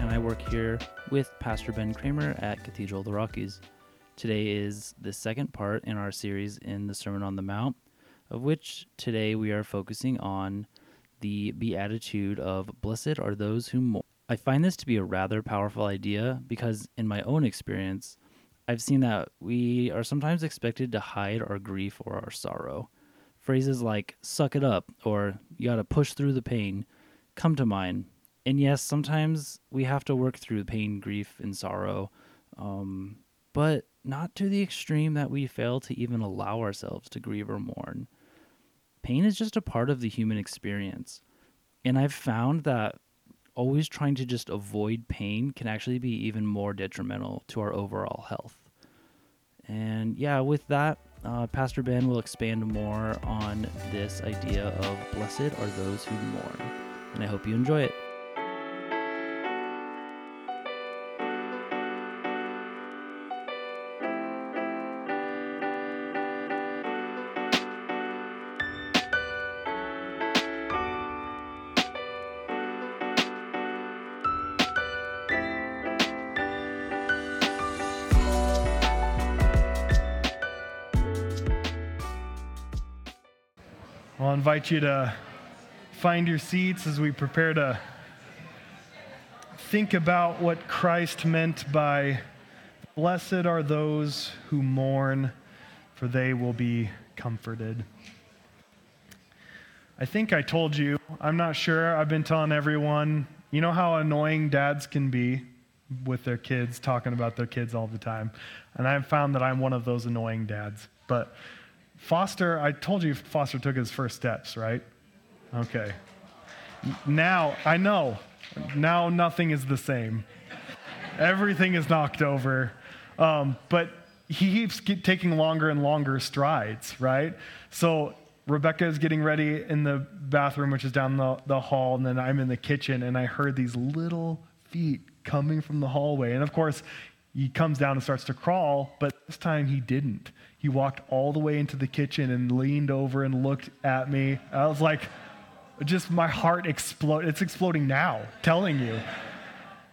and I work here with Pastor Ben Cremer at Cathedral of the Rockies. Today is the second part in our series in the Sermon on the Mount, of which today we are focusing on the beatitude of Blessed are those who mourn. I find this to be a rather powerful idea because, in my own experience, I've seen that we are sometimes expected to hide our grief or our sorrow. Phrases like suck it up or you gotta push through the pain come to mind. And yes, sometimes we have to work through pain, grief, and sorrow, um, but not to the extreme that we fail to even allow ourselves to grieve or mourn. Pain is just a part of the human experience. And I've found that always trying to just avoid pain can actually be even more detrimental to our overall health. And yeah, with that, uh, Pastor Ben will expand more on this idea of blessed are those who mourn. And I hope you enjoy it. I'll invite you to find your seats as we prepare to think about what Christ meant by blessed are those who mourn, for they will be comforted. I think I told you, I'm not sure, I've been telling everyone, you know how annoying dads can be with their kids, talking about their kids all the time. And I've found that I'm one of those annoying dads. But Foster, I told you Foster took his first steps, right? Okay. Now, I know, now nothing is the same. Everything is knocked over. Um, but he keeps taking longer and longer strides, right? So Rebecca is getting ready in the bathroom, which is down the, the hall, and then I'm in the kitchen, and I heard these little feet coming from the hallway. And of course, he comes down and starts to crawl, but this time he didn't. He walked all the way into the kitchen and leaned over and looked at me. I was like, just my heart explode. It's exploding now, telling you.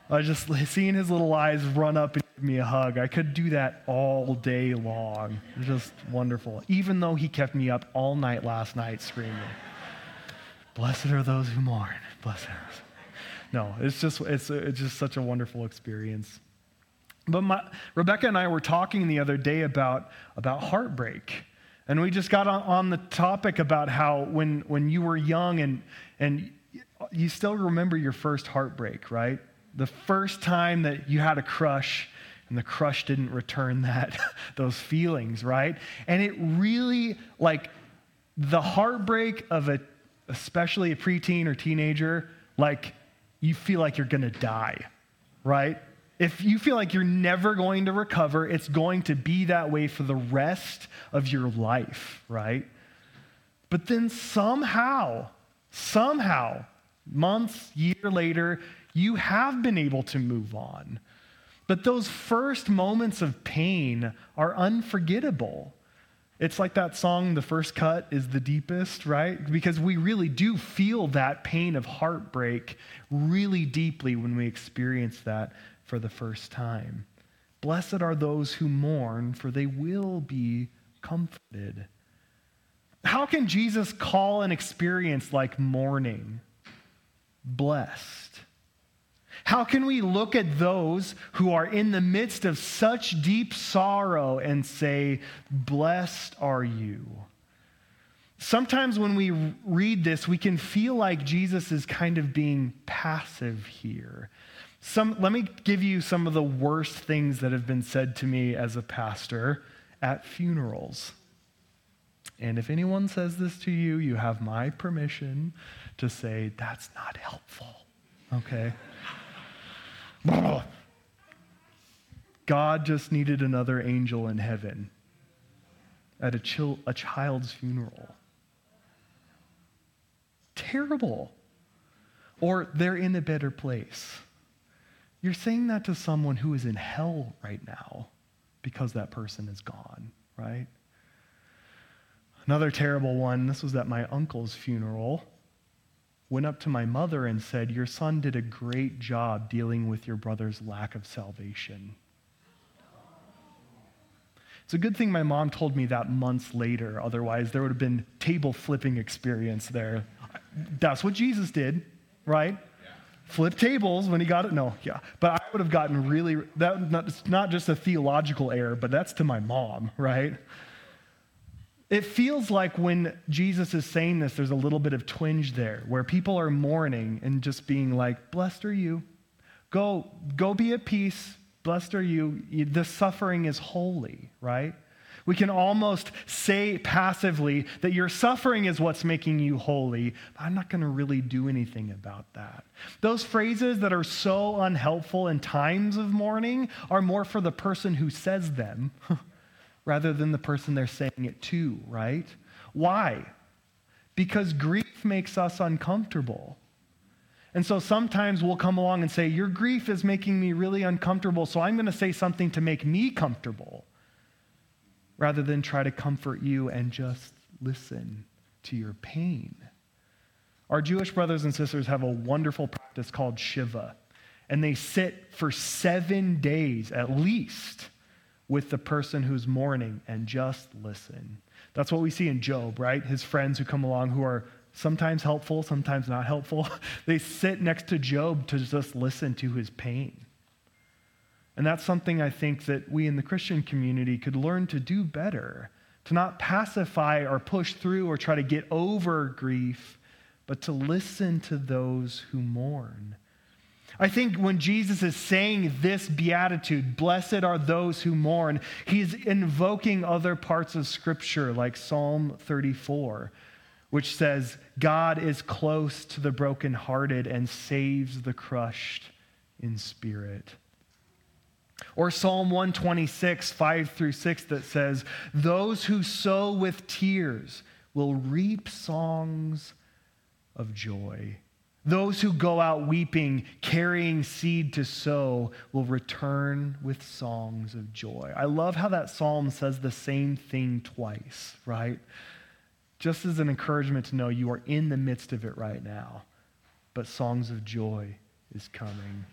I just seeing his little eyes run up and give me a hug. I could do that all day long. Just wonderful. Even though he kept me up all night last night screaming, "Blessed are those who mourn." Blessed. No, it's just it's it's just such a wonderful experience. But my, Rebecca and I were talking the other day about, about heartbreak. And we just got on, on, the topic about how when, when you were young and, and you still remember your first heartbreak, right? The first time that you had a crush and the crush didn't return that, those feelings, right? And it really, like, the heartbreak of a, especially a preteen or teenager, like, you feel like you're gonna die, right? If you feel like you're never going to recover, it's going to be that way for the rest of your life, right? But then somehow, somehow, months, year later, you have been able to move on. But those first moments of pain are unforgettable. It's like that song, The First Cut is the Deepest, right? Because we really do feel that pain of heartbreak really deeply when we experience that for the first time. Blessed are those who mourn, for they will be comforted. How can Jesus call an experience like mourning blessed? How can we look at those who are in the midst of such deep sorrow and say, Blessed are you? Sometimes when we read this, we can feel like Jesus is kind of being passive here. Some, let me give you some of the worst things that have been said to me as a pastor at funerals. And if anyone says this to you, you have my permission to say, that's not helpful. Okay? God just needed another angel in heaven at a, chil- a child's funeral. Terrible. Or they're in a better place. You're saying that to someone who is in hell right now because that person is gone, right? Another terrible one, this was at my uncle's funeral. went up to my mother and said, Your son did a great job dealing with your brother's lack of salvation. It's a good thing my mom told me that months later. Otherwise, there would have been table flipping experience there. That's what Jesus did, right? Flip tables when he got it. No, yeah. But I would have gotten really, that, not, not just a theological error, but that's to my mom, right? It feels like when Jesus is saying this, there's a little bit of twinge there where people are mourning and just being like, Blessed are you. Go, go be at peace. Blessed are you. The suffering is holy, right? We can almost say passively that your suffering is what's making you holy, I'm not going to really do anything about that. Those phrases that are so unhelpful in times of mourning are more for the person who says them rather than the person they're saying it to, right? Why? Because grief makes us uncomfortable. And so sometimes we'll come along and say, Your grief is making me really uncomfortable, so I'm going to say something to make me comfortable, rather than try to comfort you and just listen to your pain. Our Jewish brothers and sisters have a wonderful practice called Shiva, and they sit for seven days at least with the person who's mourning and just listen. That's what we see in Job, right? His friends who come along who are sometimes helpful, sometimes not helpful. they sit next to Job to just listen to his pain. And that's something I think that we in the Christian community could learn to do better to not pacify or push through or try to get over grief, but to listen to those who mourn. I think when Jesus is saying this beatitude, blessed are those who mourn, he's invoking other parts of Scripture like Psalm 34, which says, God is close to the brokenhearted and saves the crushed in spirit. Or Psalm 126, 5 through 6, that says, Those who sow with tears will reap songs of joy. Those who go out weeping, carrying seed to sow, will return with songs of joy. I love how that psalm says the same thing twice, right? just as an encouragement to know you are in the midst of it right now, but songs of joy is coming.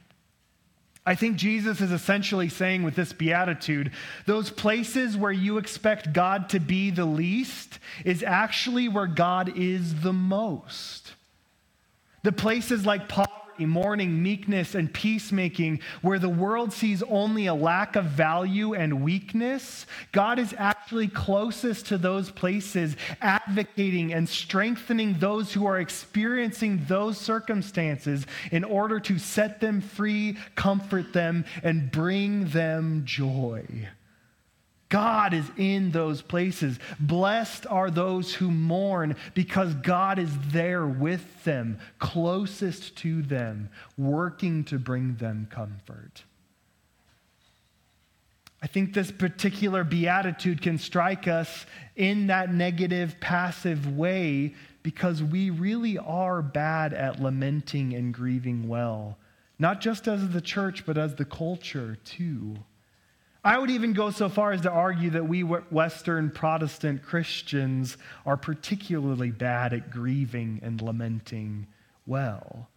I think Jesus is essentially saying with this beatitude, those places where you expect God to be the least is actually where God is the most. The places like poverty mourning, meekness, and peacemaking, where the world sees only a lack of value and weakness, God is actually closest to those places, advocating and strengthening those who are experiencing those circumstances in order to set them free, comfort them, and bring them joy. God is in those places. Blessed are those who mourn because God is there with them, closest to them, working to bring them comfort. I think this particular beatitude can strike us in that negative, passive way because we really are bad at lamenting and grieving well, not just as the church, but as the culture too. I would even go so far as to argue that we Western Protestant Christians are particularly bad at grieving and lamenting well.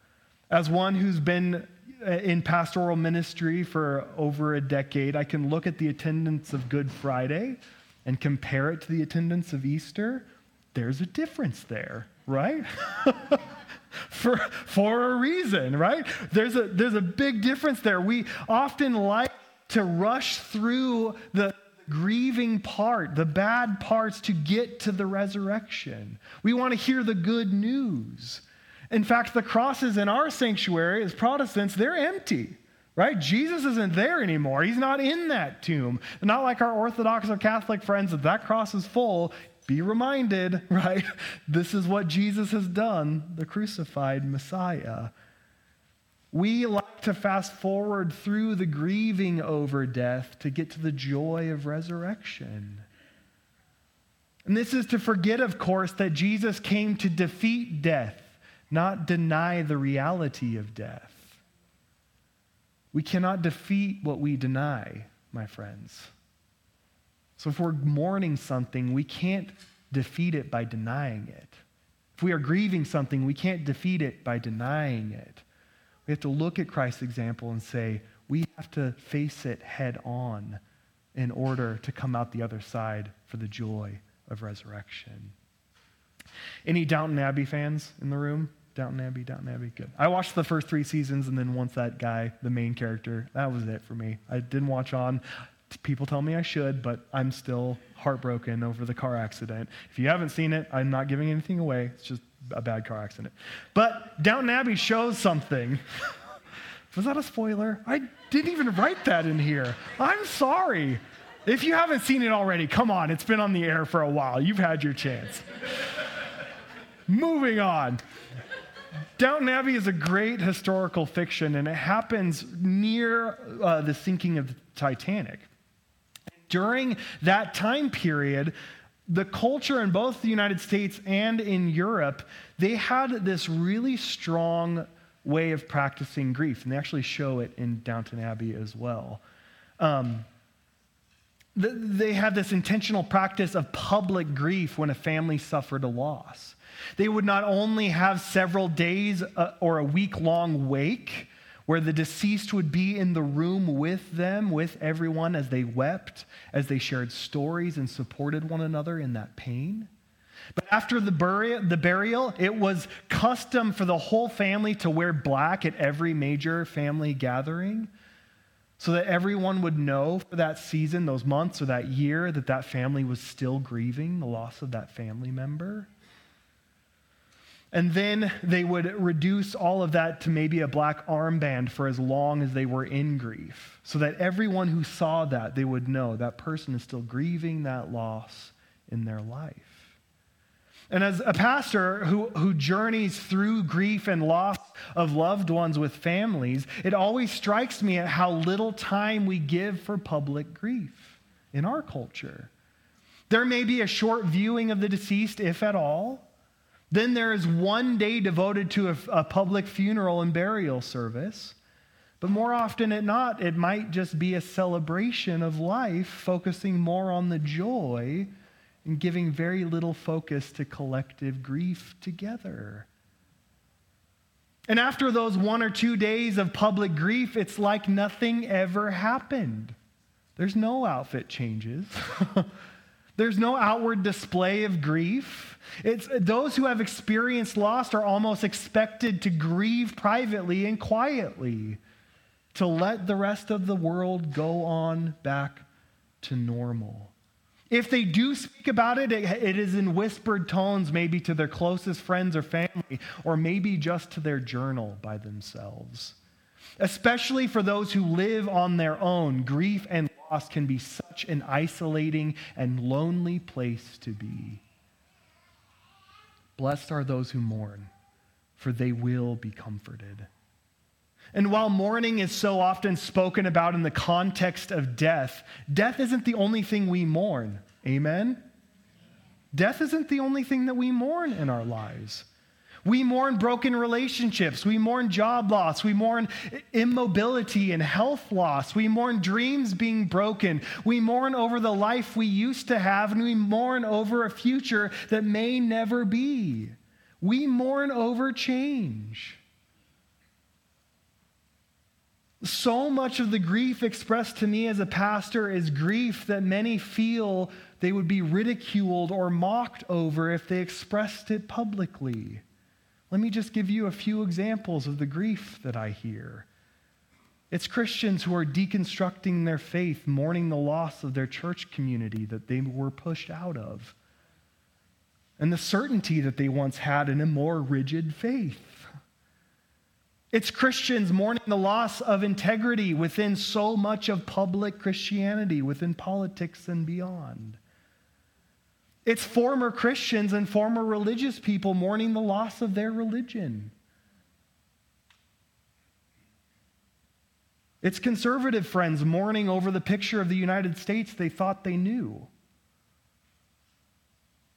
As one who's been uh, in pastoral ministry for over a decade, I can look at the attendance of Good Friday and compare it to the attendance of Easter. There's a difference there, right? for, for a reason, right? There's a, there's a big difference there. We often like to rush through the grieving part, the bad parts, to get to the resurrection. We want to hear the good news. In fact, the crosses in our sanctuary as Protestants, they're empty, right? Jesus isn't there anymore. He's not in that tomb. Not like our Orthodox or Catholic friends that that cross is full. Be reminded, right? This is what Jesus has done, the crucified Messiah. We like to fast forward through the grieving over death to get to the joy of resurrection. And this is to forget, of course, that Jesus came to defeat death, not deny the reality of death. We cannot defeat what we deny, my friends. So if we're mourning something, we can't defeat it by denying it. If we are grieving something, we can't defeat it by denying it. We have to look at Christ's example and say, we have to face it head on in order to come out the other side for the joy of resurrection. Any Downton Abbey fans in the room? Downton Abbey, Downton Abbey, good. I watched the first three seasons, and then once that guy, the main character, that was it for me. I didn't watch on. People tell me I should, but I'm still heartbroken over the car accident. If you haven't seen it, I'm not giving anything away. It's just a bad car accident. But Downton Abbey shows something. was that a spoiler? I didn't even write that in here. I'm sorry. If you haven't seen it already, come on, it's been on the air for a while. You've had your chance. Moving on. Downton Abbey is a great historical fiction, and it happens near uh, the sinking of the Titanic. During that time period, the culture in both the United States and in Europe, they had this really strong way of practicing grief, and they actually show it in Downton Abbey as well. Um, they had this intentional practice of public grief when a family suffered a loss. They would not only have several days uh, or a week long wake where the deceased would be in the room with them, with everyone as they wept, as they shared stories and supported one another in that pain. But after the burial, the burial, it was custom for the whole family to wear black at every major family gathering so that everyone would know for that season, those months, or that year that that family was still grieving the loss of that family member. And then they would reduce all of that to maybe a black armband for as long as they were in grief, so that everyone who saw that, they would know that person is still grieving that loss in their life. And as a pastor who, who journeys through grief and loss of loved ones with families, it always strikes me at how little time we give for public grief in our culture. There may be a short viewing of the deceased, if at all. Then there is one day devoted to a, a, public funeral and burial service. But more often than not, it might just be a celebration of life, focusing more on the joy and giving very little focus to collective grief together. And after those one or two days of public grief, it's like nothing ever happened. There's no outfit changes. There's no outward display of grief. It's, those who have experienced loss are almost expected to grieve privately and quietly, to let the rest of the world go on back to normal. If they do speak about it, it, it is in whispered tones, maybe to their closest friends or family, or maybe just to their journal by themselves. Especially for those who live on their own, grief and loss can be such an isolating and lonely place to be. Blessed are those who mourn, for they will be comforted. And while mourning is so often spoken about in the context of death, death isn't the only thing we mourn. Amen? Death isn't the only thing that we mourn in our lives. We mourn broken relationships. We mourn job loss. We mourn immobility and health loss. We mourn dreams being broken. We mourn over the life we used to have, and we mourn over a future that may never be. We mourn over change. So much of the grief expressed to me as a pastor is grief that many feel they would be ridiculed or mocked over if they expressed it publicly. Let me just give you a few examples of the grief that I hear. It's Christians who are deconstructing their faith, mourning the loss of their church community that they were pushed out of, and the certainty that they once had in a more rigid faith. It's Christians mourning the loss of integrity within so much of public Christianity, within politics and beyond. It's former Christians and former religious people mourning the loss of their religion. It's conservative friends mourning over the picture of the United States they thought they knew.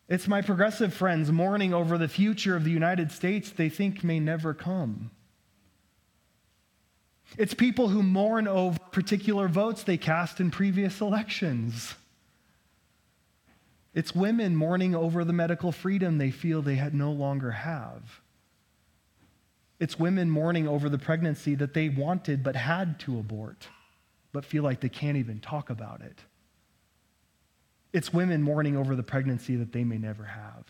It's my progressive friends mourning over the future of the United States they think may never come. It's people who mourn over particular votes they cast in previous elections. It's women mourning over the medical freedom they feel they had no longer have. It's women mourning over the pregnancy that they wanted but had to abort, but feel like they can't even talk about it. It's women mourning over the pregnancy that they may never have.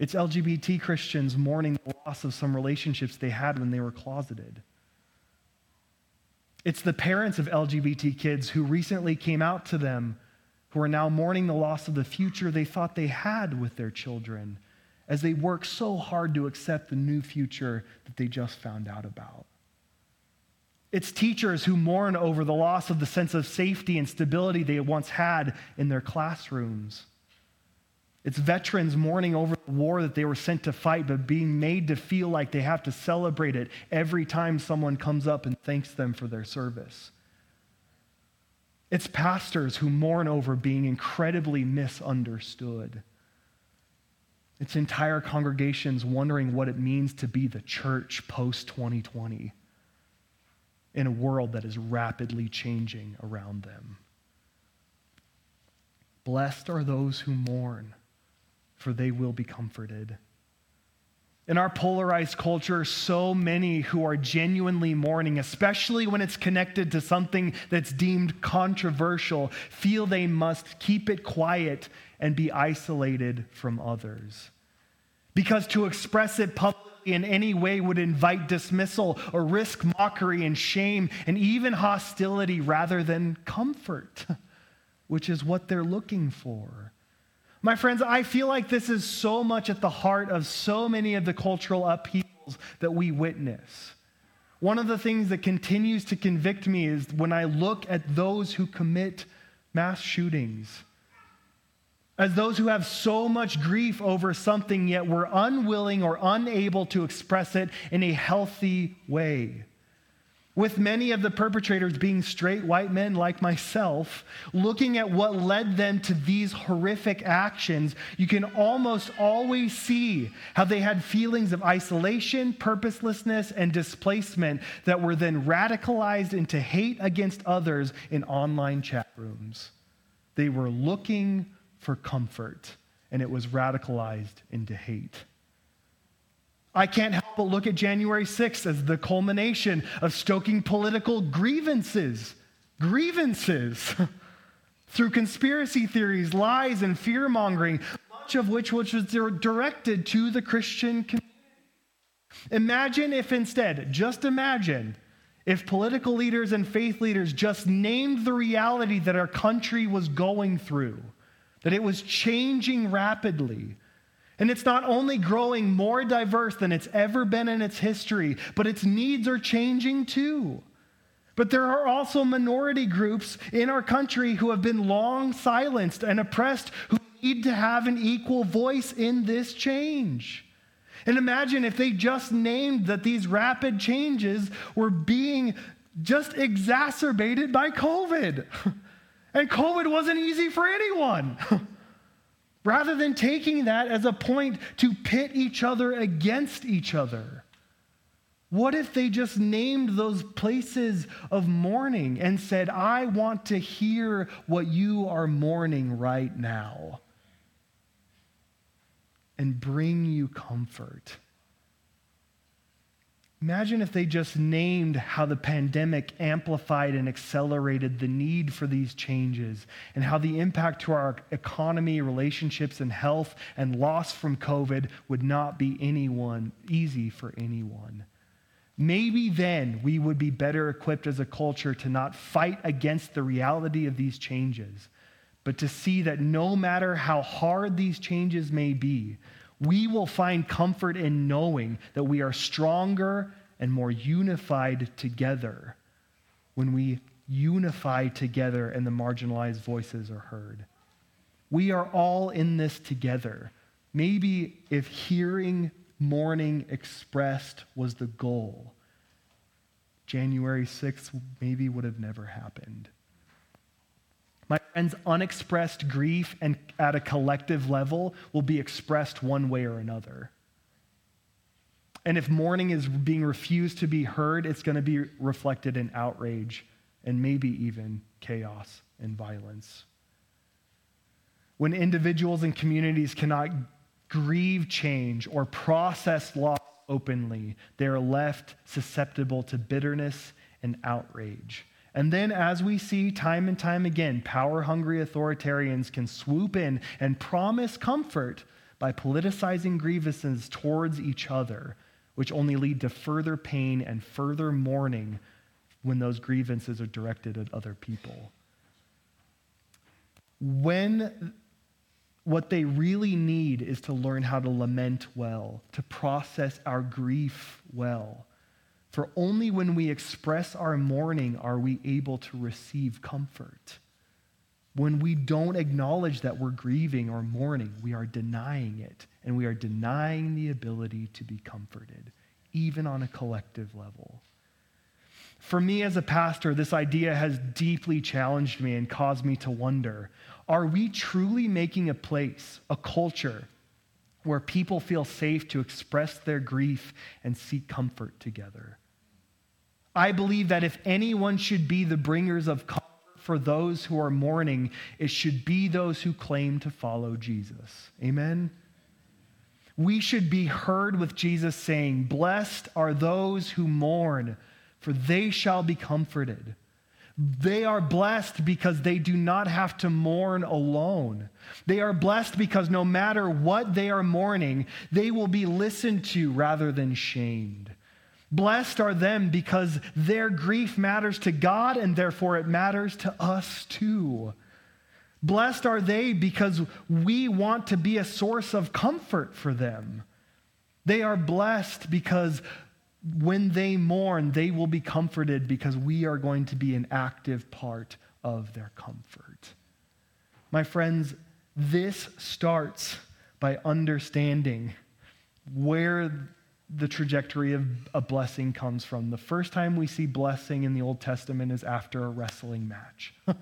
It's LGBT Christians mourning the loss of some relationships they had when they were closeted. It's the parents of LGBT kids who recently came out to them who are now mourning the loss of the future they thought they had with their children as they work so hard to accept the new future that they just found out about. It's teachers who mourn over the loss of the sense of safety and stability they once had in their classrooms. It's veterans mourning over the war that they were sent to fight, but being made to feel like they have to celebrate it every time someone comes up and thanks them for their service. It's pastors who mourn over being incredibly misunderstood. It's entire congregations wondering what it means to be the church post 2020 in a world that is rapidly changing around them. Blessed are those who mourn for they will be comforted. In our polarized culture, so many who are genuinely mourning, especially when it's connected to something that's deemed controversial, feel they must keep it quiet and be isolated from others. Because to express it publicly in any way would invite dismissal or risk mockery and shame and even hostility rather than comfort, which is what they're looking for. My friends, I feel like this is so much at the heart of so many of the cultural upheavals that we witness. One of the things that continues to convict me is when I look at those who commit mass shootings, as those who have so much grief over something, yet were unwilling or unable to express it in a healthy way with many of the perpetrators being straight white men like myself, looking at what led them to these horrific actions, you can almost always see how they had feelings of isolation, purposelessness, and displacement that were then radicalized into hate against others in online chat rooms. They were looking for comfort, and it was radicalized into hate. I can't help but look at January 6th as the culmination of stoking political grievances. Grievances. Through conspiracy theories, lies, and fear mongering, much of which was directed to the Christian community. Imagine if instead, just imagine, if political leaders and faith leaders just named the reality that our country was going through, that it was changing rapidly and it's not only growing more diverse than it's ever been in its history, but its needs are changing too. But there are also minority groups in our country who have been long silenced and oppressed who need to have an equal voice in this change. And imagine if they just named that these rapid changes were being just exacerbated by COVID. And COVID wasn't easy for anyone. rather than taking that as a point to pit each other against each other. What if they just named those places of mourning and said, I want to hear what you are mourning right now and bring you comfort? Imagine if they just named how the pandemic amplified and accelerated the need for these changes and how the impact to our economy, relationships, and health and loss from COVID would not be anyone easy for anyone. Maybe then we would be better equipped as a culture to not fight against the reality of these changes, but to see that no matter how hard these changes may be, we will find comfort in knowing that we are stronger and more unified together when we unify together and the marginalized voices are heard. We are all in this together. Maybe if hearing mourning expressed was the goal, January 6th maybe would have never happened. My friends, unexpressed grief and at a collective level will be expressed one way or another. And if mourning is being refused to be heard, it's going to be reflected in outrage and maybe even chaos and violence. When individuals and communities cannot grieve change or process loss openly, they are left susceptible to bitterness and outrage. And then, as we see time and time again, power hungry authoritarians can swoop in and promise comfort by politicizing grievances towards each other, which only lead to further pain and further mourning when those grievances are directed at other people. When what they really need is to learn how to lament well, to process our grief well for only when we express our mourning are we able to receive comfort. When we don't acknowledge that we're grieving or mourning, we are denying it, and we are denying the ability to be comforted, even on a collective level. For me as a pastor, this idea has deeply challenged me and caused me to wonder are we truly making a place, a culture, where people feel safe to express their grief and seek comfort together? I believe that if anyone should be the bringers of comfort for those who are mourning, it should be those who claim to follow Jesus. Amen? We should be heard with Jesus saying, Blessed are those who mourn, for they shall be comforted. They are blessed because they do not have to mourn alone. They are blessed because no matter what they are mourning, they will be listened to rather than shamed. Blessed are them because their grief matters to God and therefore it matters to us too. Blessed are they because we want to be a source of comfort for them. They are blessed because when they mourn, they will be comforted because we are going to be an active part of their comfort. My friends, this starts by understanding where the trajectory of a blessing comes from. The first time we see blessing in the Old Testament is after a wrestling match,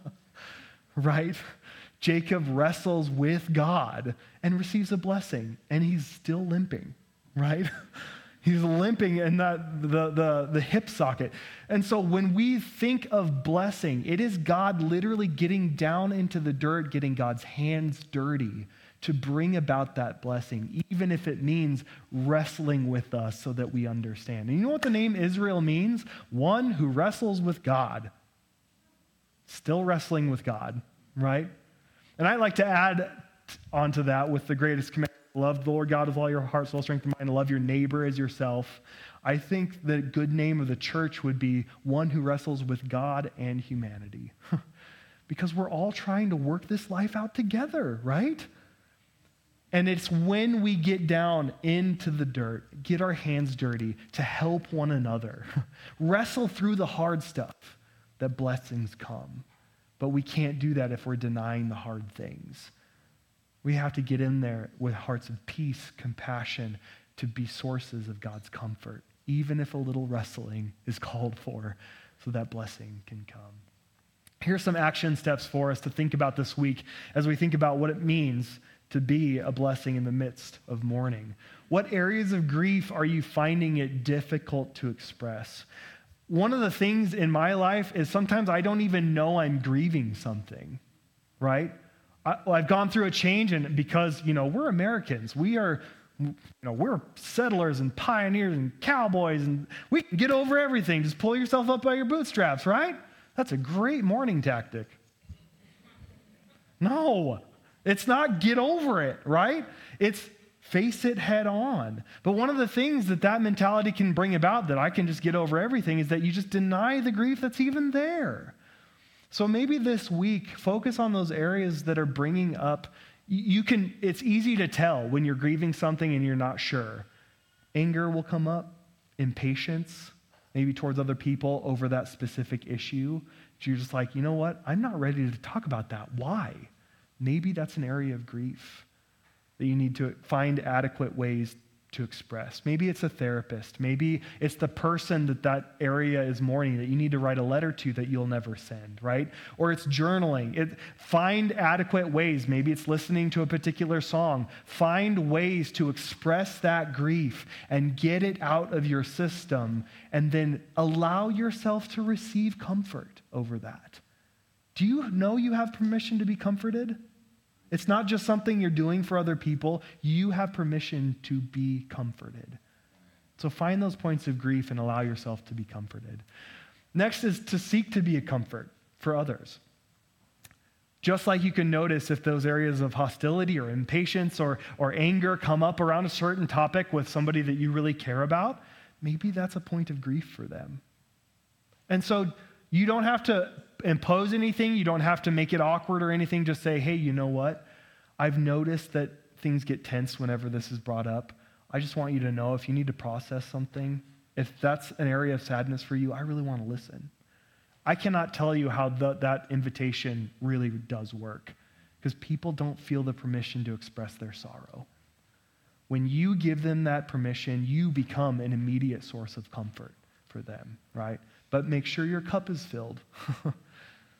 right? Jacob wrestles with God and receives a blessing, and he's still limping, right? He's limping in that, the, the, the hip socket. And so when we think of blessing, it is God literally getting down into the dirt, getting God's hands dirty to bring about that blessing, even if it means wrestling with us so that we understand. And you know what the name Israel means? One who wrestles with God. Still wrestling with God, right? And I like to add onto that with the greatest command love the Lord God with all your heart, soul, strength, and mind, love your neighbor as yourself. I think the good name of the church would be one who wrestles with God and humanity. because we're all trying to work this life out together, right? And it's when we get down into the dirt, get our hands dirty to help one another, wrestle through the hard stuff, that blessings come. But we can't do that if we're denying the hard things. We have to get in there with hearts of peace, compassion, to be sources of God's comfort, even if a little wrestling is called for, so that blessing can come. Here's some action steps for us to think about this week as we think about what it means to be a blessing in the midst of mourning? What areas of grief are you finding it difficult to express? One of the things in my life is sometimes I don't even know I'm grieving something, right? I, have gone through a change, and because, you know, we're Americans, we are, you know, we're settlers and pioneers and cowboys, and we can get over everything. Just pull yourself up by your bootstraps, right? That's a great mourning tactic. No, it's not get over it, right? It's face it head on. But one of the things that that mentality can bring about that I can just get over everything is that you just deny the grief that's even there. So maybe this week, focus on those areas that are bringing up. You can, it's easy to tell when you're grieving something and you're not sure. Anger will come up, impatience, maybe towards other people over that specific issue. You're just like, you know what? I'm not ready to talk about that. Why? Maybe that's an area of grief that you need to find adequate ways to express. Maybe it's a therapist. Maybe it's the person that that area is mourning that you need to write a letter to that you'll never send, right? Or it's journaling. It, find adequate ways. Maybe it's listening to a particular song. Find ways to express that grief and get it out of your system and then allow yourself to receive comfort over that. Do you know you have permission to be comforted? It's not just something you're doing for other people, you have permission to be comforted. So find those points of grief and allow yourself to be comforted. Next is to seek to be a comfort for others. Just like you can notice if those areas of hostility or impatience or, or anger come up around a certain topic with somebody that you really care about, maybe that's a point of grief for them. And so you don't have to impose anything, you don't have to make it awkward or anything. Just say, hey, you know what? I've noticed that things get tense whenever this is brought up. I just want you to know if you need to process something, if that's an area of sadness for you, I really want to listen. I cannot tell you how the, that invitation really does work because people don't feel the permission to express their sorrow. When you give them that permission, you become an immediate source of comfort for them, right? But make sure your cup is filled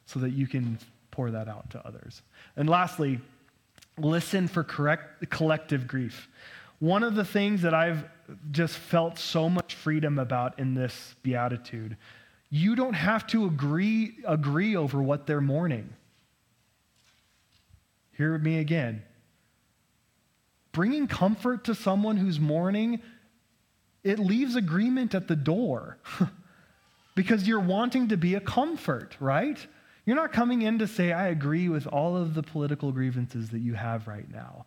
so that you can pour that out to others. And lastly, listen for correct, collective grief. One of the things that I've just felt so much freedom about in this beatitude, you don't have to agree, agree over what they're mourning. Hear me again. Bringing comfort to someone who's mourning, it leaves agreement at the door because you're wanting to be a comfort, right? You're not coming in to say, I agree with all of the political grievances that you have right now.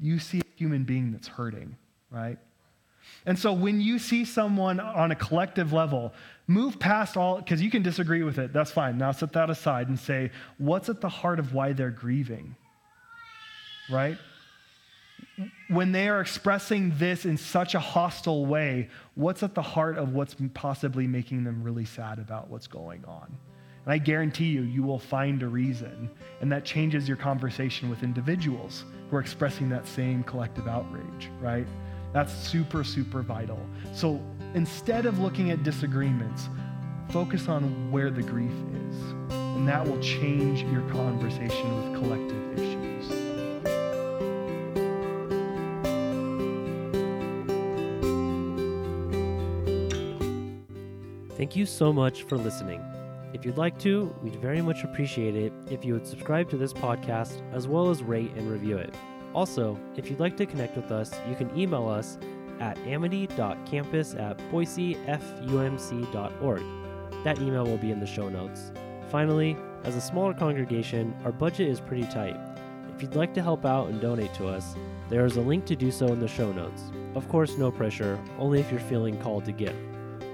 You see a human being that's hurting, right? And so when you see someone on a collective level, move past all, because you can disagree with it, that's fine. Now set that aside and say, what's at the heart of why they're grieving? Right? When they are expressing this in such a hostile way, what's at the heart of what's possibly making them really sad about what's going on? And I guarantee you, you will find a reason. And that changes your conversation with individuals who are expressing that same collective outrage, right? That's super, super vital. So instead of looking at disagreements, focus on where the grief is. And that will change your conversation with collective issues. Thank you so much for listening. If you'd like to, we'd very much appreciate it if you would subscribe to this podcast as well as rate and review it. Also, if you'd like to connect with us, you can email us at amity.campus at boisefumc.org. That email will be in the show notes. Finally, as a smaller congregation, our budget is pretty tight. If you'd like to help out and donate to us, there is a link to do so in the show notes. Of course, no pressure, only if you're feeling called to give.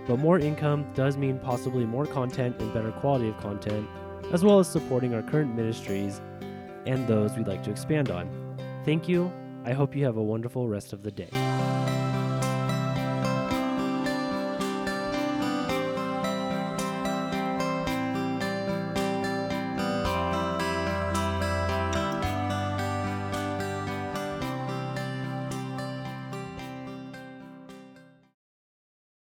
But more income does mean possibly more content and better quality of content, as well as supporting our current ministries and those we'd like to expand on. Thank you. I hope you have a wonderful rest of the day.